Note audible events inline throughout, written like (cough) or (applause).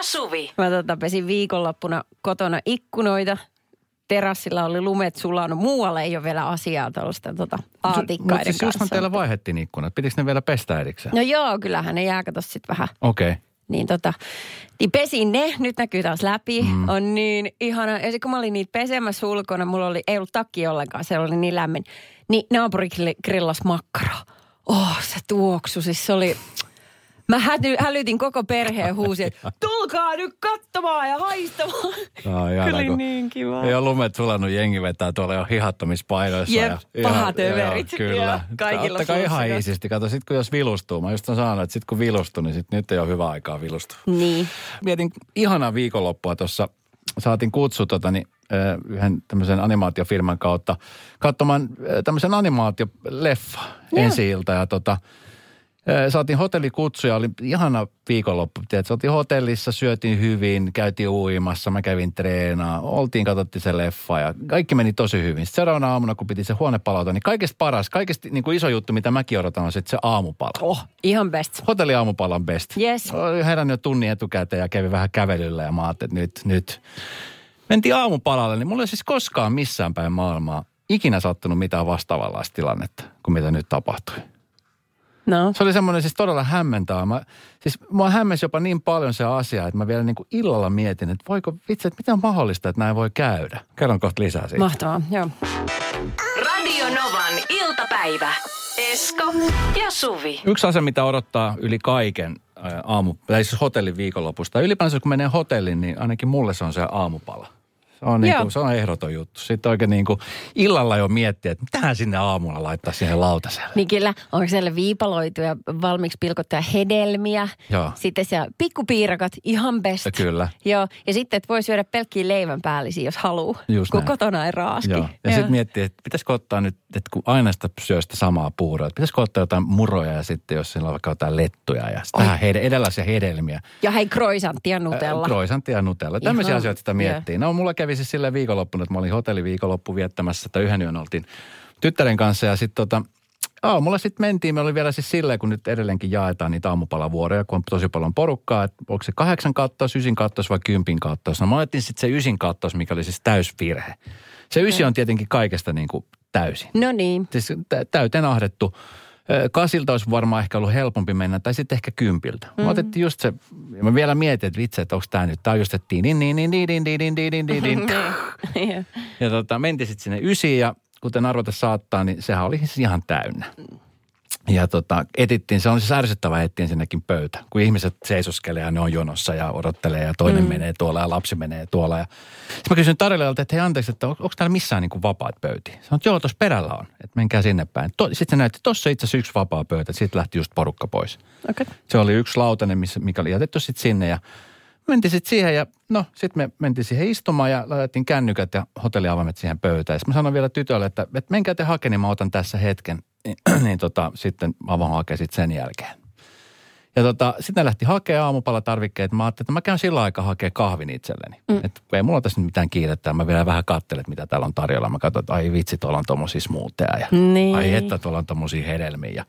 ja Suvi. Mä tota, pesin viikonloppuna kotona ikkunoita. Terassilla oli lumet sulanut. Muualle ei ole vielä asiaa tuollaista tota, aatikkaiden Mutta siis kanssa. teillä vaihettiin ikkunat. Pitikö ne vielä pestä erikseen? No joo, kyllähän ne jää kato sit vähän. Okei. Okay. Niin tota, niin pesin ne, nyt näkyy taas läpi. Mm. On niin ihana. Ja kun mä olin niitä pesemässä ulkona, mulla oli, ei ollut takki ollenkaan, se oli niin lämmin. Niin naapuri grill- grillas makkara. Oh, se tuoksu, siis se oli... Mä häty, hälytin koko perheen huusin, että tulkaa nyt katsomaan ja haistamaan. No, Kyllä ihana, kun niin kiva. Ei ole lumet sulannut, jengi vetää tuolla jo hihattamispainoissa. Jep, ja, pahat överit. Kyllä. Kaikilla Ottakaa ihan iisisti. Kato, sit kun jos vilustuu, mä just on sanonut, että sit kun vilustuu, niin sit nyt ei ole hyvä aikaa vilustua. Niin. Mietin ihanaa viikonloppua tuossa. Saatiin kutsu tota, niin, yhden tämmöisen animaatiofirman kautta katsomaan tämmöisen animaatioleffa ensi ilta. Ja tota, saatiin hotellikutsu ja oli ihana viikonloppu. Tiedätkö, oltiin hotellissa, syötiin hyvin, käytiin uimassa, mä kävin treenaa, oltiin, katsottiin se leffa ja kaikki meni tosi hyvin. Sitten seuraavana aamuna, kun piti se huone palauta, niin kaikesta paras, kaikesta niin kuin iso juttu, mitä mäkin odotan, on sitten se aamupala. Oh, ihan best. Hotelliaamupala on best. Yes. Herännyt jo tunnin etukäteen ja kävin vähän kävelyllä ja mä ajattelin, että nyt, nyt. Mentiin aamupalalle, niin mulla ei siis koskaan missään päin maailmaa ikinä sattunut mitään vastaavanlaista tilannetta kuin mitä nyt tapahtui. No. Se oli semmoinen siis todella hämmentävä. Mä, siis mua hämmensi jopa niin paljon se asia, että mä vielä niin kuin illalla mietin, että voiko vitsi, että miten on mahdollista, että näin voi käydä. Kerron kohta lisää siitä. Mahtavaa, joo. Radio Novan iltapäivä. Esko ja Suvi. Yksi asia, mitä odottaa yli kaiken aamu, tai siis hotellin viikonlopusta. Ylipäänsä kun menee hotelliin, niin ainakin mulle se on se aamupala. Se on, niin kuin, se on ehdoton juttu. Sitten oikein niin kuin illalla jo miettiä, että mitähän sinne aamulla laittaa siihen lautaselle. Niin kyllä, onko siellä viipaloituja, valmiiksi pilkottuja hedelmiä. Joo. Sitten siellä pikkupiirakat, ihan best. Kyllä. Joo, ja sitten, että voi syödä pelkkiä leivän päällisiä, jos haluaa. Just kun näin. kotona ei raaski. Joo. Ja sitten miettii, että pitäisikö ottaa nyt, että kun aina sitä syö sitä samaa puuroa, että pitäisikö ottaa jotain muroja ja sitten jos siellä on vaikka jotain lettuja ja sitten hede, erilaisia hedelmiä. Ja hei, croissanttia Nutella. Kroisantti ja Nutella. Tämmöisiä Ihan, asioita sitä miettii. No mulla kävi siis silleen viikonloppuna, että mä olin hotelliviikonloppu viettämässä, että yhden yön oltiin tyttären kanssa ja sitten tota, aamulla sitten mentiin. Me oli vielä siis silleen, kun nyt edelleenkin jaetaan niitä aamupalavuoroja, kun on tosi paljon porukkaa, että onko se kahdeksan kattaus, ysin kattaus vai kympin kattaus. No mä otettiin sitten se ysin kattaus, mikä oli siis täysvirhe. Se ysi on tietenkin kaikesta niin kuin täysin. No niin. Siis tä- täyteen ahdettu. Kasilta olisi varmaan ehkä ollut helpompi mennä, tai sitten ehkä kympiltä. Mm-hmm. Mä otettiin just se, ja mä vielä mietin, että vitsi, että onko tämä nyt, tämä on just, että niin, niin, niin, niin, niin, niin, niin, niin, niin, niin. Joo. Ja tota, mentiin sitten sinne ysiin ja kuten arvata saattaa, niin sehän oli siis ihan täynnä. Ja tota, etittiin, se on siis ärsyttävää etsiä sinnekin pöytä. Kun ihmiset seisoskelee ja ne on jonossa ja odottelee ja toinen mm. menee tuolla ja lapsi menee tuolla. Ja... Sitten mä kysyin tarjoilijalta, että hei anteeksi, että on, onko täällä missään niin kuin vapaat pöytiä? Sanoin, että joo, tuossa perällä on, että menkää sinne päin. To, sitten se näytti, että tuossa itse asiassa yksi vapaa pöytä, siitä lähti just porukka pois. Okay. Se oli yksi lautanen, missä, mikä oli jätetty sitten sinne ja mentiin sitten siihen ja no sitten me mentiin siihen istumaan ja laitettiin kännykät ja hotelliavaimet siihen pöytään. Sitten mä sanoin vielä tytölle, että, että menkää te hakemaan, niin mä otan tässä hetken. Niin, (clears throat) niin tota, sitten mä vaan hakea sitten sen jälkeen. Ja tota, sitten lähti hakemaan aamupalatarvikkeet. Mä ajattelin, että mä käyn sillä aikaa hakea kahvin itselleni. Mm. Että ei mulla tässä nyt mitään kiirettä. Mä vielä vähän katselen, mitä täällä on tarjolla. Mä katson, että ai vitsi, tuolla on tommosia smoothieja. Ja Niin. ai että tuolla on tommosia hedelmiä. Ja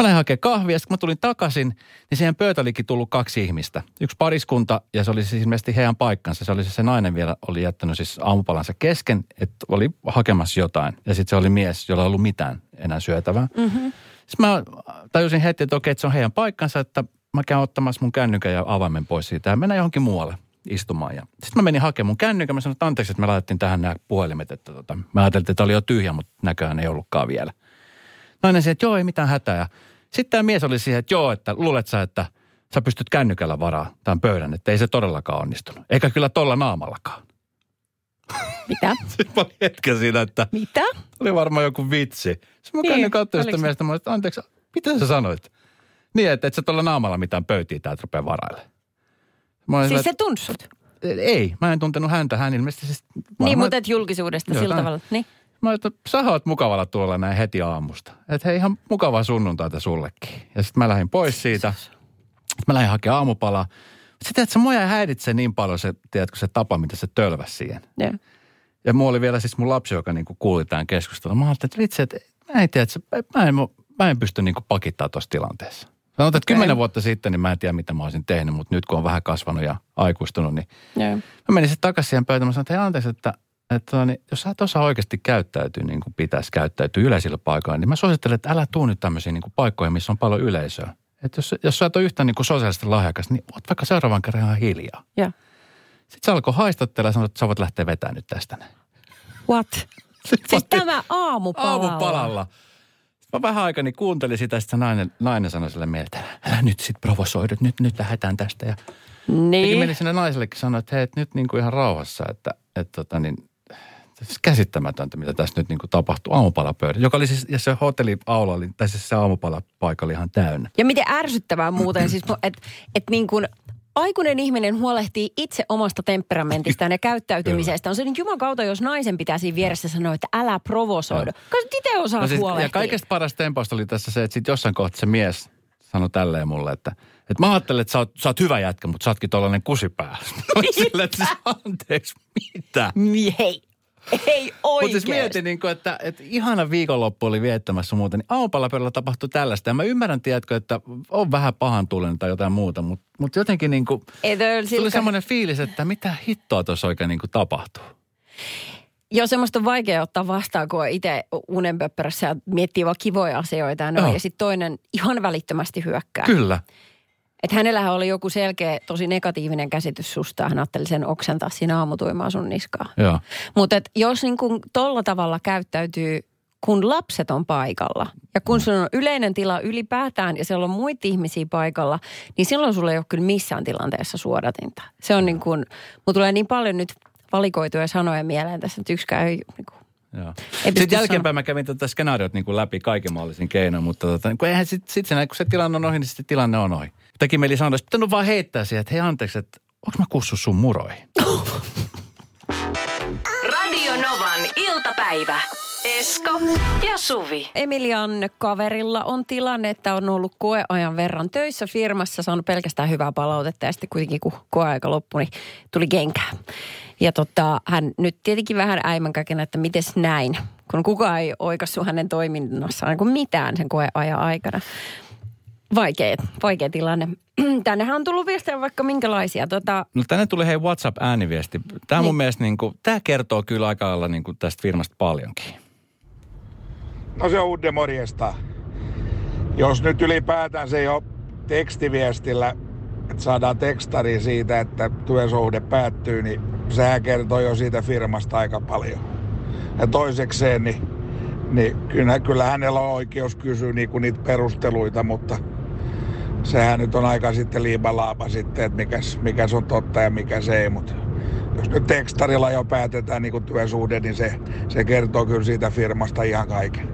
mä lähdin hakemaan kahvia. Sitten kun mä tulin takaisin, niin siihen pöytä olikin tullut kaksi ihmistä. Yksi pariskunta, ja se oli siis ilmeisesti heidän paikkansa. Se oli se, se nainen vielä, oli jättänyt siis aamupalansa kesken, että oli hakemassa jotain. Ja sitten se oli mies, jolla ei ollut mitään enää syötävää. Mm-hmm. Sitten mä tajusin heti, että okei, että se on heidän paikkansa, että mä käyn ottamassa mun kännykän ja avaimen pois siitä ja mennään johonkin muualle istumaan. Ja sitten mä menin hakemaan mun kännykän. Mä sanoin, että anteeksi, että me laitettiin tähän nämä puhelimet. Että tota, mä ajattelin, että oli jo tyhjä, mutta näköjään ei ollutkaan vielä. Nainen sanoi, että joo, ei mitään hätää. Sitten tämä mies oli siihen, että joo, että luulet sä, että sä pystyt kännykällä varaa tämän pöydän, että ei se todellakaan onnistunut. Eikä kyllä tolla naamallakaan. Mitä? (laughs) Sitten mä olin hetken siinä, että Mitä? oli varmaan joku vitsi. Sitten mä Niin, käyn katsomaan sitä miestä, mä olin, että anteeksi, mitä sä sanoit? Niin, että et sä tuolla naamalla mitään pöytiä täältä rupea varaille. Mä olin Siis se tunsut. ei, mä en tuntenut häntä. Hän ilmeisesti siis... Niin, varmaan- mutta et julkisuudesta Joo, sillä tää- tavalla. Niin. Mä että sä oot mukavalla tuolla näin heti aamusta. Että hei, ihan mukavaa sunnuntaita sullekin. Ja sitten mä lähdin pois siitä. Mä lähdin hakemaan aamupalaa. Sitten että se mua jäi häiritse niin paljon se, tiedätkö, se tapa, mitä se tölväsi siihen. Joo. Ja mulla oli vielä siis mun lapsi, joka niinku kuuli tämän keskustelun. Mä ajattelin, että vitsi, että mä en tiedä, että mä, en, mä en pysty niinku pakittaa tuossa tilanteessa. Sanotaan, että kymmenen vuotta sitten, niin mä en tiedä, mitä mä olisin tehnyt, mutta nyt kun on vähän kasvanut ja aikuistunut, niin Joo. mä menin sitten takaisin siihen pöytään. Mä sanoin, että hei anteeksi, että, että tota, niin, jos sä et osaa oikeasti käyttäytyä niin kuin pitäisi käyttäytyä yleisillä paikoilla, niin mä suosittelen, että älä tuu nyt tämmöisiin niin kuin paikkoihin, missä on paljon yleisöä. Että jos, jos sä et ole yhtään niin kuin sosiaalisesti lahjakas, niin oot vaikka seuraavan kerran ihan hiljaa. Joo. Sitten se alkoi haistattella ja sanoi, että sä voit lähteä vetämään nyt tästä. What? (laughs) Sitten Siis tämä aamupalalla. Aamupalalla. Mä vähän aikani kuuntelin sitä, sitten se nainen, nainen sanoi sille mieltä, että älä nyt sit provosoidut, nyt, nyt lähdetään tästä. Ja niin. Niin. meni sinne naisellekin sanoa, että hei, et nyt niin kuin ihan rauhassa, että, että tota niin, tässä käsittämätöntä, mitä tässä nyt niin kuin tapahtuu aamupalapöydä, joka oli siis, ja se hotelliaula oli, tai siis se aamupalapaikka oli ihan täynnä. Ja miten ärsyttävää muuten, siis, että et niin kuin aikuinen ihminen huolehtii itse omasta temperamentistaan ja käyttäytymisestä. On se niin jumakauta, jos naisen pitää siinä vieressä sanoa, että älä provosoidu. Kai itse osaat No siis, huolehtia. ja kaikesta parasta temposta oli tässä se, että sitten jossain kohtaa se mies sanoi tälleen mulle, että, että mä ajattelen, että sä oot, sä oot hyvä jätkä, mutta sä ootkin tollainen kusipää. (laughs) Silleen, että siis, anteeksi, mitä? Mi- Hei, ei Mutta oikein. siis mietin, niin kuin, että, että ihana viikonloppu oli viettämässä muuten, niin aamupalapöydällä tapahtui tällaista. Ja mä ymmärrän, tiedätkö, että on vähän pahan tulen tai jotain muuta, mutta, mutta jotenkin niin kuin, Ei tuli siltä- semmoinen fiilis, että mitä hittoa tuossa oikein niin kuin tapahtuu. Joo, semmoista on vaikea ottaa vastaan, kun on itse unenpöppörässä ja miettii vaan kivoja asioita ja, ja sitten toinen ihan välittömästi hyökkää. Kyllä. Että hänellähän oli joku selkeä, tosi negatiivinen käsitys susta. Hän ajatteli sen oksentaa siinä aamutuimaa sun niskaa. Mutta jos niin kuin tolla tavalla käyttäytyy, kun lapset on paikalla ja kun sun on yleinen tila ylipäätään ja siellä on muita ihmisiä paikalla, niin silloin sulla ei ole kyllä missään tilanteessa suodatinta. Se on niin kuin, mulla tulee niin paljon nyt valikoituja sanoja mieleen tässä, että yksikään ei niin kuin, Joo. Sitten jälkeenpäin mä kävin tätä skenaariot niin kuin läpi kaiken mahdollisin keinoin, mutta tota, kun eihän sit, sit se, kun se tilanne on ohi, niin sitten tilanne on ohi. Teki mieli sanoa, että pitänyt vaan heittää siihen, että hei anteeksi, että onko mä kussu sun muroihin? Radio Novan iltapäivä. Esko ja Suvi. Emilian kaverilla on tilanne, että on ollut koeajan verran töissä firmassa, saanut pelkästään hyvää palautetta ja sitten kuitenkin kun koeaika loppui, niin tuli kenkää. Ja tota, hän nyt tietenkin vähän äimänkäkenä, että miten näin, kun kukaan ei oikassu hänen toiminnassaan kuin mitään sen koeajan aikana. Vaikea, vaikea tilanne. (clears throat) Tännehän on tullut viestejä vaikka minkälaisia. Tota, No tänne tuli hei WhatsApp-ääniviesti. Tämä mun Niin. mielestä niin kuin, tämä kertoo kyllä aika lailla niin kuin tästä firmasta paljonkin. No se on Udde morjesta. Jos nyt ylipäätään se ei ole tekstiviestillä, että saadaan tekstari siitä, että työsuhde päättyy, niin sehän kertoo jo siitä firmasta aika paljon. Ja toisekseen, niin, niin kyllä, kyllä hänellä on oikeus kysyä niinku niitä perusteluita, mutta sehän nyt on aika sitten liibalaapa sitten, että mikäs, mikäs on totta ja mikä se ei, mutta jos nyt tekstarilla jo päätetään niin työsuhde, niin se, se kertoo kyllä siitä firmasta ihan kaiken.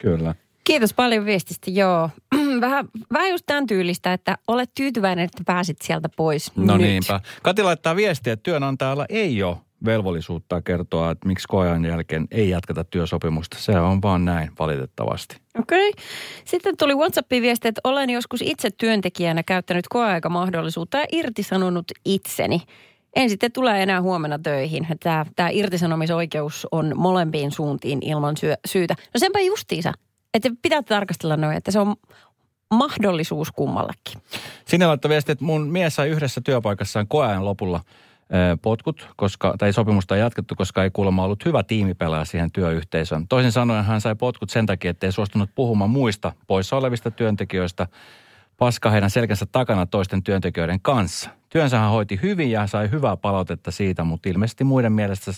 Kyllä. kiitos paljon viestistä, joo. (clears throat) vähän, vähän just tämän tyylistä, että olet tyytyväinen, että pääsit sieltä pois No nyt. niinpä. Kati laittaa viestiä, että työnantajalla ei ole velvollisuutta kertoa, että miksi koeajan jälkeen ei jatketa työsopimusta. Se on vaan näin, valitettavasti. Okei. Okay. Sitten tuli WhatsAppin viesti, että olen joskus itse työntekijänä käyttänyt koeaikamahdollisuutta ja irtisanonut itseni. En sitten tule enää huomenna töihin. Tämä, tämä irtisanomisoikeus on molempiin suuntiin ilman syö, syytä. No senpä justiinsa, että pitää tarkastella noin, että se on mahdollisuus kummallekin. Sinne laittoi viesti, että mun mies sai yhdessä työpaikassaan koeajan lopulla potkut, koska, tai sopimusta ei jatkettu, koska ei kuulemma ollut hyvä tiimipelaaja siihen työyhteisöön. Toisin sanoen hän sai potkut sen takia, että ei suostunut puhumaan muista poissa olevista työntekijöistä, paska heidän selkänsä takana toisten työntekijöiden kanssa. Työnsä hän hoiti hyvin ja sai hyvää palautetta siitä, mutta ilmeisesti muiden mielestä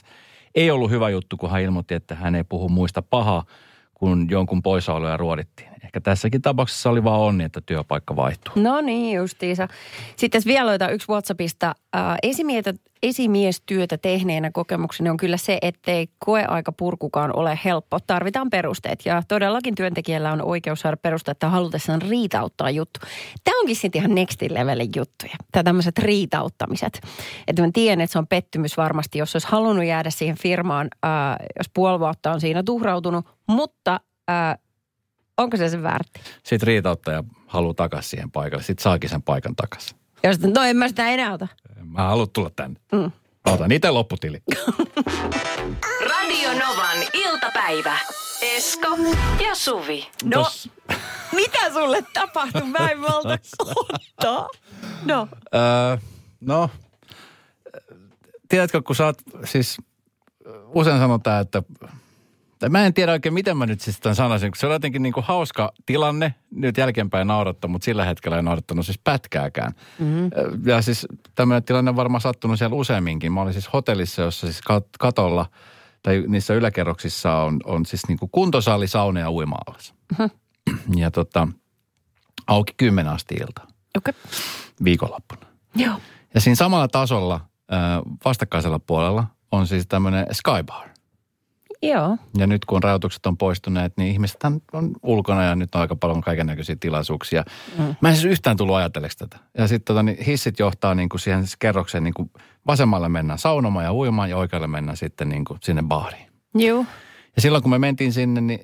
ei ollut hyvä juttu, kun hän ilmoitti, että hän ei puhu muista pahaa, kun jonkun poissaoloja ruodittiin. Ehkä tässäkin tapauksessa oli vaan onni, että työpaikka vaihtuu. No niin, justiinsa. Sitten vielä yksi WhatsAppista. Äh, esimiestä, esimiestyötä tehneenä kokemukseni on kyllä se, ettei koeaika purkukaan ole helppo. Tarvitaan perusteet ja todellakin työntekijällä on oikeus saada perusteet tai halutessaan riitauttaa juttu. Tämä onkin sitten ihan next levelin juttuja. Tämä tämmöiset riitauttamiset. Että mä tiedän, että se on pettymys varmasti, jos olisi halunnut jäädä siihen firmaan, äh, jos puoli vuotta on siinä tuhrautunut, mutta äh, onko se se väärti? Sitten riitauttaja haluaa takaisin siihen paikalle. Sitten saakin sen paikan takaisin. Ja sitten, no en mä sitä enää ota. Mä haluan tulla tänne. Mm. Otan itse lopputili. (laughs) Radio Novan iltapäivä. Esko ja Suvi. No. Tos- (laughs) Mitä sulle tapahtui? Mä en ottaa. No. Öö, no, tiedätkö, kun sä oot siis, usein sanotaan, että mä en tiedä oikein, miten mä nyt siis tämän sanoisin, kun se on jotenkin niin kuin hauska tilanne, nyt jälkeenpäin naurattaa, mutta sillä hetkellä ei naurattanut siis pätkääkään. Mm-hmm. Ja siis tämmöinen tilanne on varmaan sattunut siellä useamminkin. Mä olin siis hotellissa, jossa siis kat- katolla tai niissä yläkerroksissa on, on siis niin kuin kuntosali, sauna ja uima mm-hmm. Ja tota, auki kymmenen asti ilta. Okay. Viikonloppuna. Joo. Ja siinä samalla tasolla vastakkaisella puolella on siis tämmöinen skybar. Joo. Ja nyt kun rajoitukset on poistuneet, niin ihmiset on ulkona ja nyt on aika paljon kaiken näköisiä tilaisuuksia. Mm. Mä en siis yhtään tullut ajatelleeksi tätä. Ja sitten tota, niin hissit johtaa niin kuin siihen kerrokseen, niin kuin vasemmalle mennään saunomaan ja uimaan ja oikealle mennään sitten niin kuin sinne baariin. Joo. Ja silloin kun me mentiin sinne, niin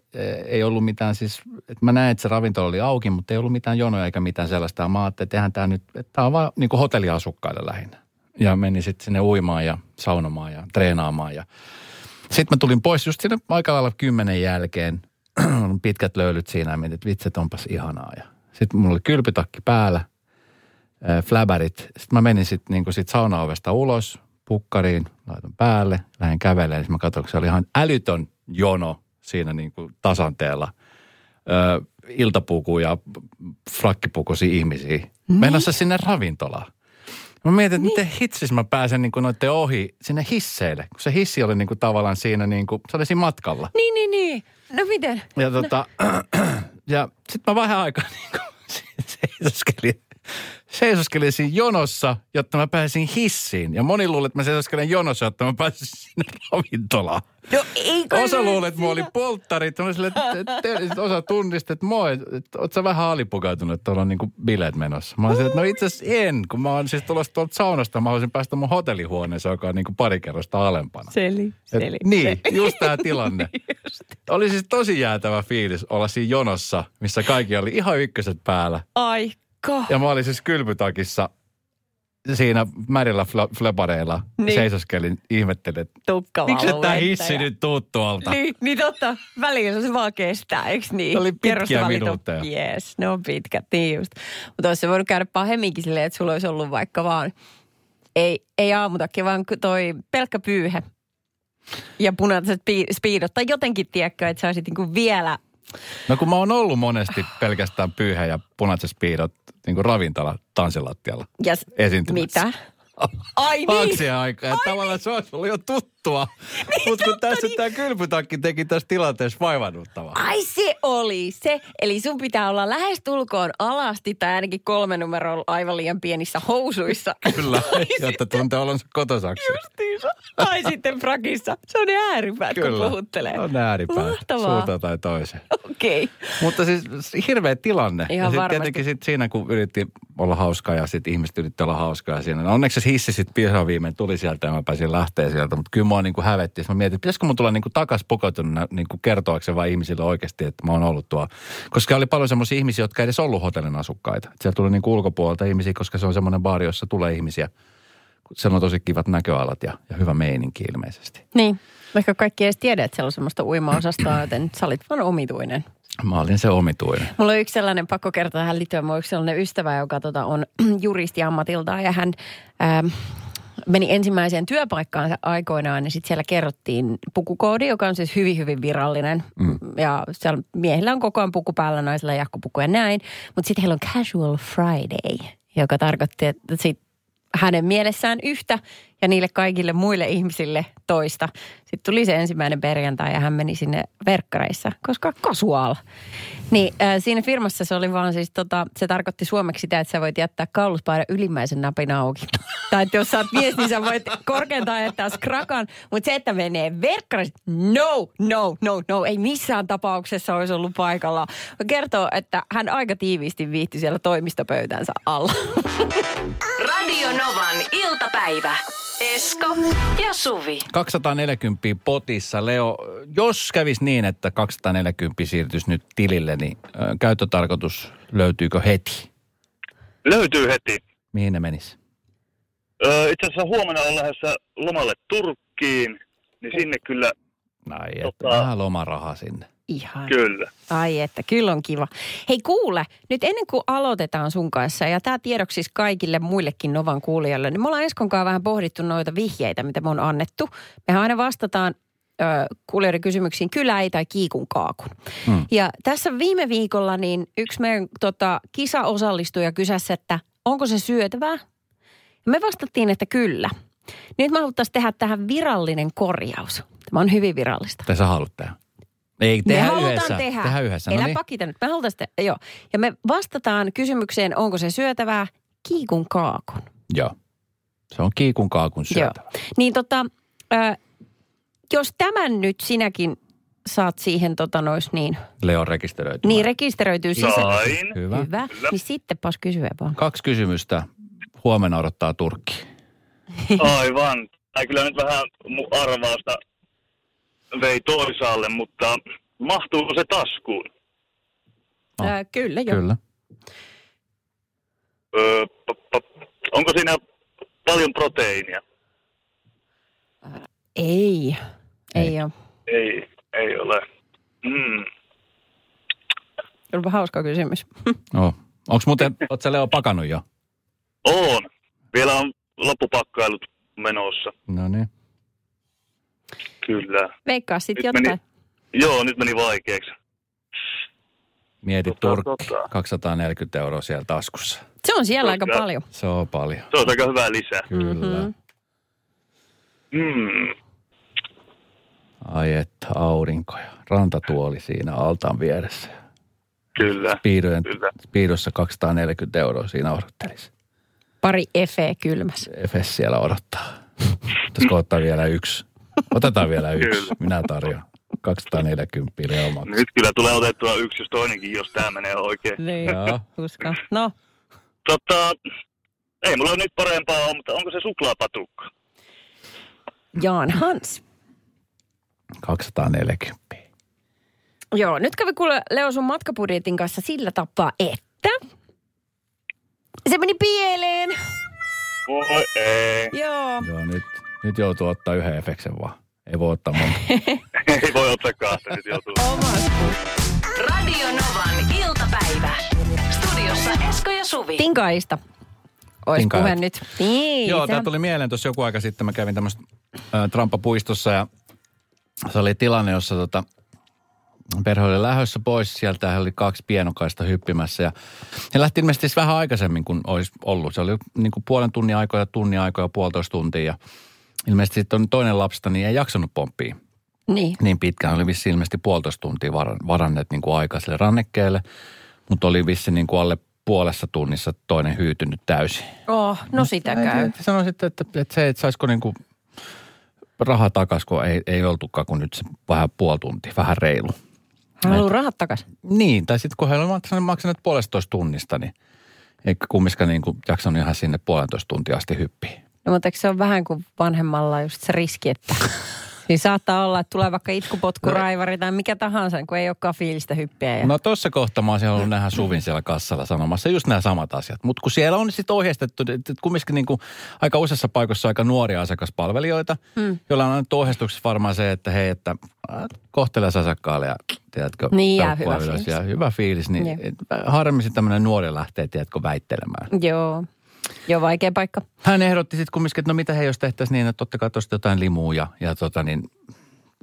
ei ollut mitään siis, että mä näin, että se ravintola oli auki, mutta ei ollut mitään jonoja eikä mitään sellaista. Ja mä ajattelin, että tämä nyt, että tämä on vaan niin kuin hotelliasukkaille lähinnä. Ja menin sitten sinne uimaan ja saunomaan ja treenaamaan ja sitten mä tulin pois just siinä aika lailla kymmenen jälkeen. (clears throat) Pitkät löylyt siinä ja mietin, että vitset onpas ihanaa. Ja sitten mulla oli kylpytakki päällä, äh, fläbärit. Sitten mä menin sitten niin sit saunaovesta ulos, pukkariin, laitan päälle, lähden kävelemään. Sitten mä katsoin, että se oli ihan älytön jono siinä niin kuin tasanteella. Ö, iltapuku ja frakkipukusi ihmisiä. Niin. Menossa sinne ravintolaan. Mä mietin, että niin. miten hitsis mä pääsen niin noiden ohi sinne hisseille, kun se hissi oli niin kuin tavallaan siinä, niin kuin, se oli siinä matkalla. Niin, niin, niin. No miten? Ja, tota, no. (clears throat) ja sitten mä vähän aikaa (laughs) niin kuin, (laughs) seisoskelin seisoskelin siinä jonossa, jotta mä pääsin hissiin. Ja moni luulee, että mä seisoskelen jonossa, jotta mä pääsin sinne (laughs) ravintolaan. No eikö Osa luulee, että mulla oli polttarit. Mä sille, että osa tunnisti, että moi, että oot sä vähän alipukautunut, että tuolla on niinku bileet menossa. Mä olisin, että no itse asiassa en, kun mä oon siis tulossa tuolta saunasta. Mä haluaisin päästä mun hotellihuoneeseen, joka on niinku pari kerrosta alempana. Seli, seli. Et, niin, seli. just tämä tilanne. (laughs) just. Oli siis tosi jäätävä fiilis olla siinä jonossa, missä kaikki oli ihan ykköset päällä. Ai ja mä olin siis kylpytakissa siinä märillä flebareilla niin. seisoskelin, ihmettelin, että miksi tämä hissi ja... nyt tuu tuolta? Niin, niin totta. Välillä se vaan kestää, eikö niin? Se oli pitkiä minuutteja. Yes, ne on pitkät, niin just. Mutta olisi voinut käydä pahemminkin silleen, että sulla olisi ollut vaikka vaan, ei, ei aamutakki, vaan toi pelkkä pyyhe ja punaiset speedot. Tai jotenkin, tiedätkö, että sä olisit niinku vielä No kun mä oon ollut monesti pelkästään pyyhä ja punaiset speedot niin kuin ravintola tanssilattialla yes. esiintymässä. Mitä? (laughs) Ai niin. Aikaa. Ai tavallaan niin. se olisi ollut jo tuttua. (laughs) niin, Mutta kun tässä niin. tämä kylpytakki teki tässä tilanteessa vaivannuttavaa. Ai se oli se. Eli sun pitää olla lähes tulkoon alasti tai ainakin kolme numeroa aivan liian pienissä housuissa. (laughs) Kyllä, jotta tuntee olonsa kotosaksi. Justiinsa. Tai (laughs) sitten frakissa. Se on ne ääripäät, Kyllä. kun puhuttelee. on ne ääripäät. Mahtavaa. Suuntaan tai toiseen. Okei. Okay. Mutta siis hirveä tilanne. Ihan ja sitten tietenkin sit siinä, kun yritti olla hauskaa ja sitten ihmiset yritti olla hauskaa siinä. No onneksi se hissi sitten viimein tuli sieltä ja mä pääsin lähteä sieltä. Mutta kyllä mua niin kuin hävetti. Mä mietin, pitäisikö mun tulla niin kuin takas pukeutunut niin kuin kertoakseen vaan ihmisille oikeasti, että mä oon ollut tuo. Koska oli paljon semmoisia ihmisiä, jotka ei edes ollut hotellin asukkaita. Sieltä tuli niin kuin ulkopuolelta ihmisiä, koska se on semmoinen baari, jossa tulee ihmisiä. Siellä on tosi kivat näköalat ja, ja hyvä meininki ilmeisesti. Niin. Vaikka kaikki ei edes tiedä, että siellä on semmoista uima-osastoa, joten sä olit vaan omituinen. Mä olin se omituinen. Mulla on yksi sellainen, pakko kertoa tähän liittyen, mulla on yksi sellainen ystävä, joka tota, on (clears throat) juristi ammatiltaan ja hän ähm, meni ensimmäiseen työpaikkaan aikoinaan ja sitten siellä kerrottiin pukukoodi, joka on siis hyvin, hyvin virallinen. Mm. Ja siellä miehillä on koko ajan puku päällä, naisilla jakkupuku ja näin. Mutta sitten heillä on casual Friday, joka tarkoitti, että sit hänen mielessään yhtä ja niille kaikille muille ihmisille toista. Sitten tuli se ensimmäinen perjantai ja hän meni sinne verkkareissa, koska casual. Niin äh, siinä firmassa se oli vaan siis tota, se tarkoitti suomeksi sitä, että sä voit jättää kauluspaidan ylimmäisen napin auki. (laughs) tai että jos sä oot mies, niin sä voit korkeintaan jättää skrakan. Mutta se, että menee verkkareissa, no, no, no, no, ei missään tapauksessa olisi ollut paikalla. Kertoo, että hän aika tiiviisti viihti siellä toimistopöytänsä alla. (laughs) Radio Novan iltapäivä. Esko ja Suvi. 240 potissa. Leo, jos kävisi niin, että 240 siirtyisi nyt tilille, niin käyttötarkoitus löytyykö heti? Löytyy heti. Mihin ne menisi? Öö, itse asiassa huomenna on lähdössä lomalle Turkkiin, niin sinne kyllä... Näin, tota, vähän lomarahaa sinne. Ihan. Kyllä. Ai että, kyllä on kiva. Hei kuule, nyt ennen kuin aloitetaan sun kanssa, ja tämä tiedoksi siis kaikille muillekin Novan kuulijoille, niin me ollaan Eskon kanssa vähän pohdittu noita vihjeitä, mitä me on annettu. Mehän aina vastataan ö, kuulijoiden kysymyksiin kyllä ei tai kiikun kaakun. Hmm. Ja tässä viime viikolla niin yksi meidän tota, kisaosallistuja kysäsi, että onko se syötävää? Ja me vastattiin, että kyllä. Nyt me haluttaisiin tehdä tähän virallinen korjaus. Tämä on hyvin virallista. Tai sä haluat tehdä? Ei, Me tehdä halutaan yhdessä. tehdä. Tehdä yhdessä. Elä No niin. pakita nyt. Me halutaan sitä, joo. Ja me vastataan kysymykseen, onko se syötävää, kiikun kaakun. Joo. Se on kiikun kaakun syötävä. Joo. Niin tota, ö, jos tämän nyt sinäkin saat siihen tota nois niin, Leo rekisteröity. niin rekisteröityy sisään. Sain. Hyvä. Hyvä. Kyllä. Niin sittenpas kysyä vaan. Kaksi kysymystä. Huomenna odottaa Turkki. Aivan. Tai kyllä nyt vähän mun arvausta vei toisaalle, mutta mahtuuko se taskuun? Oh. Ö, kyllä, joo. Kyllä. Öö, p- p- onko siinä paljon proteiinia? Ei. Ei, Ei. ole. Ei, ei ole. Mm. Olipa hauska kysymys. (laughs) Oh. Onko muuten, oot sä Leo pakannut jo? On. Vielä on loppupakkailut menossa. No niin. Kyllä. Veikkaa sit Nyt jotain. meni- Joo, nyt meni vaikeaksi. Mieti Tota, Turkki. tota. 240 euroa siellä taskussa. Se on siellä aika Kyllä. paljon. Se on paljon. Se on aika hyvä lisä. Kyllä. Mhm. Mm. Ai että aurinko ja rantatuoli siinä altaan vieressä. Kyllä. Piidojen, Kyllä. piidossa 240 euroa siinä odottelisi. Pari efe kylmäs. Efes siellä odottaa. Pitäisikö ottaa vielä yksi? Otetaan vielä yksi. Kyllä. Minä tarjoan. 240 Leo maksaa. Nyt kyllä tulee otettua yksi, jos toinenkin, jos tämä menee oikein. Niin, Joo. uskon. No, Tota, ei mulla nyt parempaa ole, mutta onko se suklaapatukka? Jaan Hans. 240. Joo, nyt kävi kuule Leo sun matkabudjetin kanssa sillä tapaa, että se meni pieleen. Voi ei. Joo. Joo, nyt, nyt joutuu ottaa yhden efeksen vaan. Ei voi ottaa monta. (laughs) Ei voi ottaa kahta, nyt joutuu. Radio Novan iltapäivä. Studiossa Esko ja Suvi. Tinkaista. Ois Tinkaista. puhe nyt. Niin. Joo, on- tuli mieleen tuossa joku aika sitten. Mä kävin tämmöistä Trampapuistossa ja se oli tilanne, jossa tota, perhe oli lähdössä pois. Sieltä he oli kaksi pienokaista hyppimässä ja he lähti ilmeisesti siis vähän aikaisemmin kuin olisi ollut. Se oli niin kuin puolen tunnin aikoja, tunnin aikoja, puolitoista tuntia ja ilmeisesti sitten on toinen lapsista, niin ei jaksanut pomppia Niin. niin pitkään. Oli vissi ilmeisesti puolitoista tuntia varan- varanneet niin kuin aikaa sille rannekkeelle, mutta oli vissi niin kuin alle puolessa tunnissa toinen hyytynyt täysin. Oh, no sitä käy. että Sanoisin, että, että, että se, että saisiko niinku rahaa takaisin, kun ei, ei oltukaan kuin nyt se vähän puoli tuntia, vähän reilu. Haluan rahat takas. Niin, tai sitten kun olivat maksaneet, maksaneet puolestoista tunnista, niin eikä kumminkaan niin kuin jaksanut ihan sinne puolentoista tuntia asti hyppiä. No, mutta eikö se on vähän kuin vanhemmalla just se riski, että (laughs) niin saattaa olla, että tulee vaikka itkupotkuraivari tai mikä tahansa, kun ei olekaan fiilistä hyppiä. Ja... No tuossa kohtaa mä olisin halunnut nähdä Suvin siellä kassalla sanomassa just nämä samat asiat. Mutta kun siellä on sitten ohjeistettu, että kumminkin niin kuin aika useassa paikassa aika nuoria asiakaspalvelijoita, mm. joilla on annettu ohjeistuksessa varmaan se, että hei, että äh, kohtele asiakkaalle ja tiedätkö, Niin, ja hyvä fiilis. ja hyvä fiilis. Niin Joo. harmi tämmöinen nuori lähtee, tiedätkö, väittelemään. Joo. Joo, vaikea paikka. Hän ehdotti sitten kumminkin, että no mitä he jos tehtäisiin niin, että totta kai tuosta jotain limua ja, ja tota niin,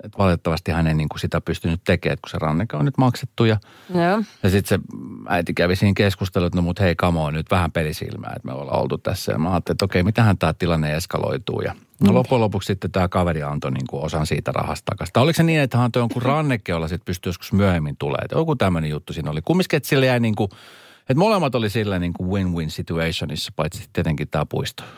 että valitettavasti hän ei niin kuin sitä pystynyt tekemään, että kun se ranneke on nyt maksettu ja Joo. ja sitten se äiti kävi siinä keskusteluun, että no mut hei kamo nyt vähän pelisilmää, että me ollaan oltu tässä. Ja mä ajattelin, että okei, mitähän tämä tilanne eskaloituu. Ja no loppujen lopuksi sitten tämä kaveri antoi niin kuin osan siitä rahasta takaisin. Tai oliko se niin, että hän antoi jonkun ranneke, jolla sitten pystyi joskus myöhemmin tulee. Että joku tämmöinen juttu siinä oli. Kumminkin, että sille jäi niin kuin, että molemmat oli sillä niin kuin win-win situationissa, paitsi tietenkin tämä puisto. (laughs)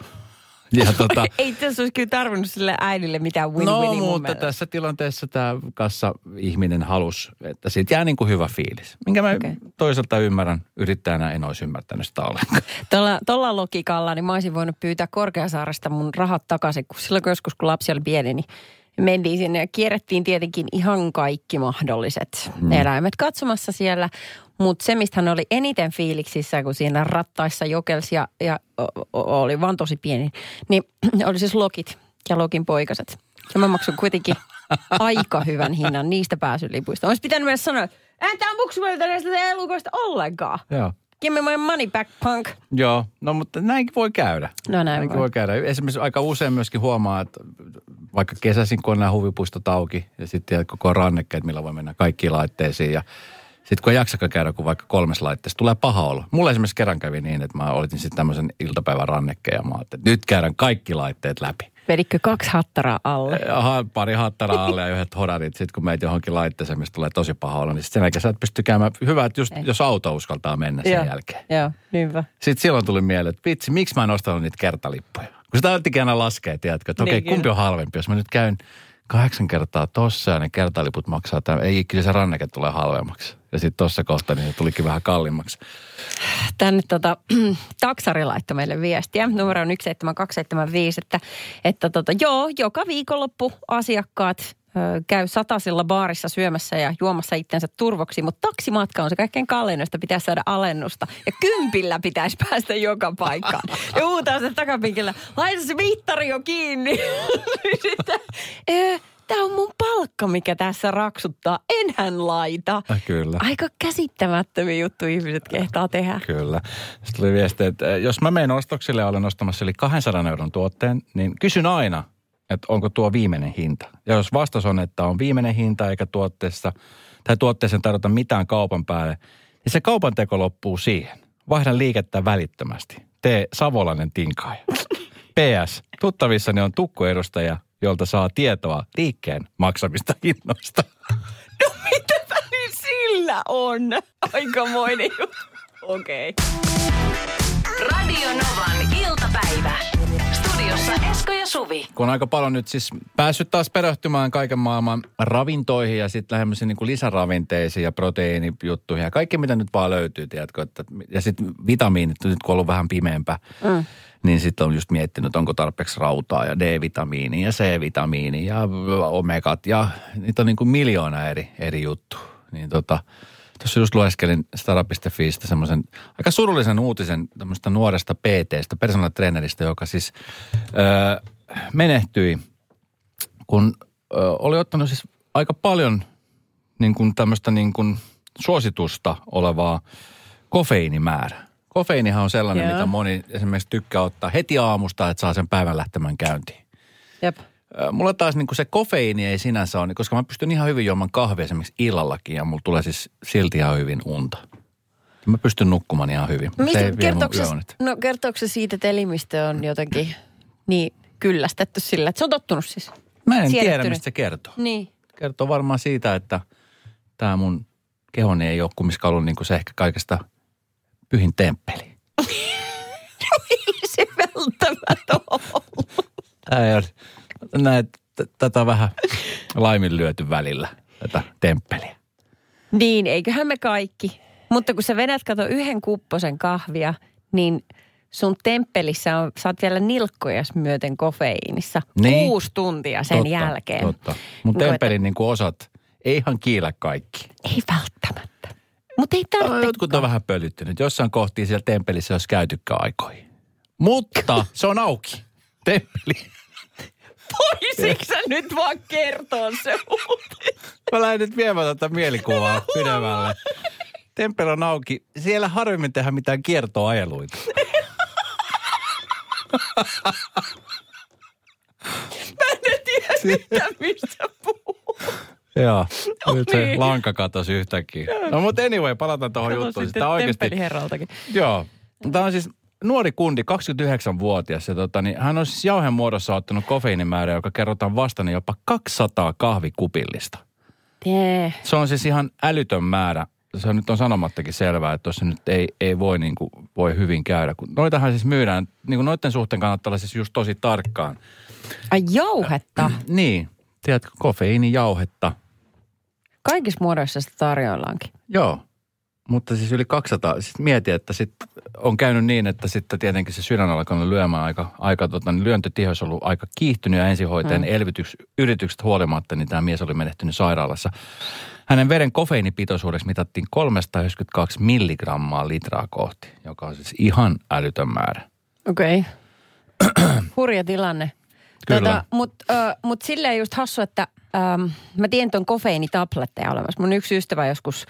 Ja tota, (laughs) Ei tässä olisi kyllä tarvinnut sille äidille mitään win-winia No, mun mutta mielestä. tässä tilanteessa tämä kassa-ihminen halus, että siitä jää niin kuin hyvä fiilis. Minkä mä okay. toisaalta ymmärrän, yrittäjänä en olisi ymmärtänyt sitä ollenkaan. (laughs) Tuolla, tuolla logikalla niin mä olisin voinut pyytää Korkeasaaresta mun rahat takaisin, kun silloin kun joskus kun lapsi oli pieni, niin mentiin sinne ja kierrettiin tietenkin ihan kaikki mahdolliset mm. eläimet katsomassa siellä. Mutta se, mistä hän oli eniten fiiliksissä, kun siinä rattaissa jokelsi ja, ja o, o, oli vaan tosi pieni, niin (clears throat) oli siis lokit ja lokin poikaset. Ja mä maksun kuitenkin (laughs) aika hyvän hinnan niistä pääsylipuista. Olisi pitänyt myös sanoa, en tämä buksuvelta näistä elukoista ollenkaan. Joo. Give me my money back, punk. Joo, no mutta näinkin voi käydä. No näin näinkin voi. voi käydä. Esimerkiksi aika usein myöskin huomaa, että vaikka kesäisin, kun on nämä huvipuistot auki ja sitten koko rannekkeet, millä voi mennä kaikkiin laitteisiin ja sitten kun ei jaksakaan käydä kuin vaikka kolmes laitteessa, tulee paha olo. Mulla esimerkiksi kerran kävi niin, että mä olitin sitten tämmöisen iltapäivän rannekkeen ja mä että nyt käydään kaikki laitteet läpi. Veditkö kaksi hattaraa alle? Aha, pari hattaraa alle ja yhdet hodarit. Sitten kun meitä johonkin laitteeseen, mistä tulee tosi paha olla, niin sitten sen jälkeen sä et pysty käymään. Hyvä, että just, jos auto uskaltaa mennä sen Joo. jälkeen. Joo, niinpä. Sitten silloin tuli mieleen, että vitsi, miksi mä en ostanut niitä kertalippuja? Kun sitä alettiin aina laskea, tiedätkö, että okei, Niin, okay, kumpi kyllä. on halvempi? Jos mä nyt käyn kahdeksan kertaa tossa ja ne kertaliput maksaa, tämän, ei kyllä se ranneke tulee halvemmaksi. Ja sitten tossa kohta niin se tulikin vähän kalliimmaksi. Tänne tota, (clears throat) taksari laittoi meille viestiä. Numero on 17275, että, että tota, joo, joka viikonloppu asiakkaat käy satasilla baarissa syömässä ja juomassa itsensä turvoksi, mutta taksimatka on se kaikkein kallein, josta pitää saada alennusta. Ja kympillä pitäisi päästä joka paikkaan. Ja huutaa sen takapinkillä, laita se mittari jo kiinni. (laughs) Sitten, "Ö, Tämä on mun palkka, mikä tässä raksuttaa. Enhän laita. Äh, kyllä. Aika käsittämättömiä juttuja ihmiset kehtaa tehdä. Kyllä. Sitten tuli viesti, että eh, jos mä menen ostoksille ja olen ostamassa yli 200 euron tuotteen, niin kysyn aina, että onko tuo viimeinen hinta. Ja jos vastaus on, että on viimeinen hinta eikä tuotteessa, tai tuotteeseen tarjota mitään kaupan päälle, niin se kaupan teko loppuu siihen. Vaihdan liikettä välittömästi. Tee savolainen tinkaaja. PS. Tuttavissani on tukkuedustaja, jolta saa tietoa liikkeen maksamista (laughs) hinnoista. No mitäpä nyt sillä on? Aikamoinen juttu. Okei. Okay. Radio Novan iltapäivä. Studiossa Esko ja Suvi. kun on aika paljon nyt siis päässyt taas perehtymään kaiken maailman ravintoihin ja sitten lähemmöisiin niin kuin lisäravinteisiin ja proteiinijuttuihin ja kaikki mitä nyt vaan löytyy, tiedätkö, että, ja sitten vitamiinit, nyt kun on ollut vähän pimeämpää, mm. niin sitten on just miettinyt, onko tarpeeksi rautaa ja D-vitamiinia ja C-vitamiinia ja omegat ja niitä on niin kuin miljoona eri, eri juttu. Niin tota, Tuossa just lueskelin stara.fiistä semmoisen aika surullisen uutisen tämmöistä nuoresta PTstä, personal trainerista, joka siis öö, menehtyi, kun öö, oli ottanut siis aika paljon niin kuin tämmöistä niin kuin suositusta olevaa kofeiinimäärää. Kofeiinihan on sellainen, Joo. mitä moni esimerkiksi tykkää ottaa heti aamusta, että saa sen päivän lähtemään käyntiin. Jep. Mulla taas niin se kofeiini ei sinänsä ole, koska mä pystyn ihan hyvin juomaan kahvia esimerkiksi illallakin ja mulla tulee siis silti ihan hyvin unta. Mä pystyn nukkumaan ihan hyvin. mun kertooko, no, kertooko se siitä, että elimistö on jotenkin niin kyllästetty sillä, että se on tottunut siis? Mä en tiedä, mistä se kertoo. Niin. Kertoo varmaan siitä, että tämä mun kehoni ei ole kumminkaan ollut niin kuin se ehkä kaikesta pyhin temppeli. (laughs) Ei se välttämättä ole. Tää ei ole, näet, tätä on vähän laiminlyöty välillä, tätä temppeliä. Niin, eiköhän me kaikki. Mutta kun sä vedät, kato yhden kupposen kahvia, niin sun temppelissä on, sä oot vielä nilkkojas myöten kofeiinissa. Niin. Kuusi tuntia sen totta, jälkeen. Totta. Mun Niin, temppelin niin kuin osat ei ihan kiillä kaikki. Ei välttämättä. Mutta ei tarvitse. jotkut on vähän pölyttynyt. Jossain kohti siellä temppelissä olisi käytykään aikoihin. Mutta se on auki. Temppeli. Voisitko nyt vaan kertoa se uutinen? Mä lähden nyt viemään tätä mielikuvaa pidemmälle. Temppeli on auki. Siellä harvemmin tehdään mitään kiertoajeluita. (laughs) Mä en tiedä mitä, mistä puhuu. Joo. Nyt se niin. lanka katosi yhtäkkiä. No mutta anyway, palataan tuohon juttuun. sitten Sitä oikeasti, joo. Tämä on siis nuori kundi, 29-vuotias. Ja tota, niin hän on siis jauhen muodossa ottanut kofeiinimäärä, joka kerrotaan vastane jopa 200 kahvikupillista. Jee. Se on siis ihan älytön määrä. Se on nyt on sanomattakin selvää, että tuossa nyt ei, ei voi, niin kuin, voi hyvin käydä. Kun noitahan siis myydään, niin kuin noiden suhteen kannattaa olla siis just tosi tarkkaan. Ai jauhetta. (clears throat) Niin, tiedätkö, kofeiinijauhetta. Kaikissa muodoissa sitä tarjoillaankin. Joo, mutta siis yli 200. Siis mieti, että sit on käynyt niin, että sitten tietenkin se sydän alkanut lyömään aika, aika tota, niin lyöntötiheys on ollut aika kiihtynyt ja ensihoitajan mm. elvytyks, yritykset huolimatta, niin tämä mies oli menehtynyt sairaalassa. Hänen veren kofeiinipitoisuudeksi mitattiin 392 milligrammaa litraa kohti, joka on siis ihan älytön määrä. Okei. Okay. (clears throat) Hurja tilanne. Kyllä. Tota, Mutta mut silleen just hassu, että ähm, mä tiedän, että on kofeiinitabletteja olemassa. Mun yksi ystävä joskus,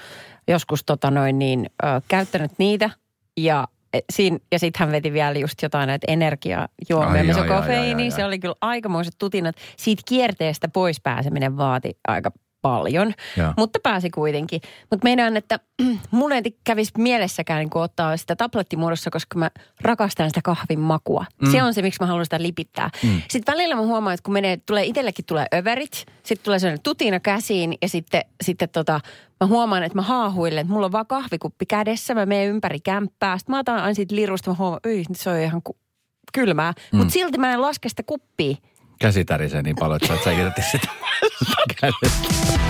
joskus tota noin niin, äh, käyttänyt niitä ja e, Siin, ja sitten hän veti vielä just jotain näitä energiajuomia, Ai, missä ai, on ai, kofeiini. ai, ai, Se ai. oli kyllä aikamoiset tutinat. Siitä kierteestä pois pääseminen vaati aika paljon, Joo. mutta pääsi kuitenkin. Mutta meinaan, että (clears throat) mun ei kävisi mielessäkään niin ottaa sitä tablettimuodossa, koska mä rakastan sitä kahvin makua. Mm. Se on se, miksi mä haluan sitä lipittää. Mm. Sitten välillä mä huomaan, että kun menee, tulee itsellekin tulee överit, sitten tulee sellainen tutina käsiin ja sitten, sitten tota, mä huomaan, että mä haahuilen, että mulla on vaan kahvikuppi kädessä, mä menen ympäri kämppää. Sitten mä otan aina siitä lirusta, mä huomaan, että se on ihan ku- kylmää. Mm. Mutta silti mä en laske sitä kuppia. Käsi tärisee niin paljon, että sä et sä sitä. (laughs)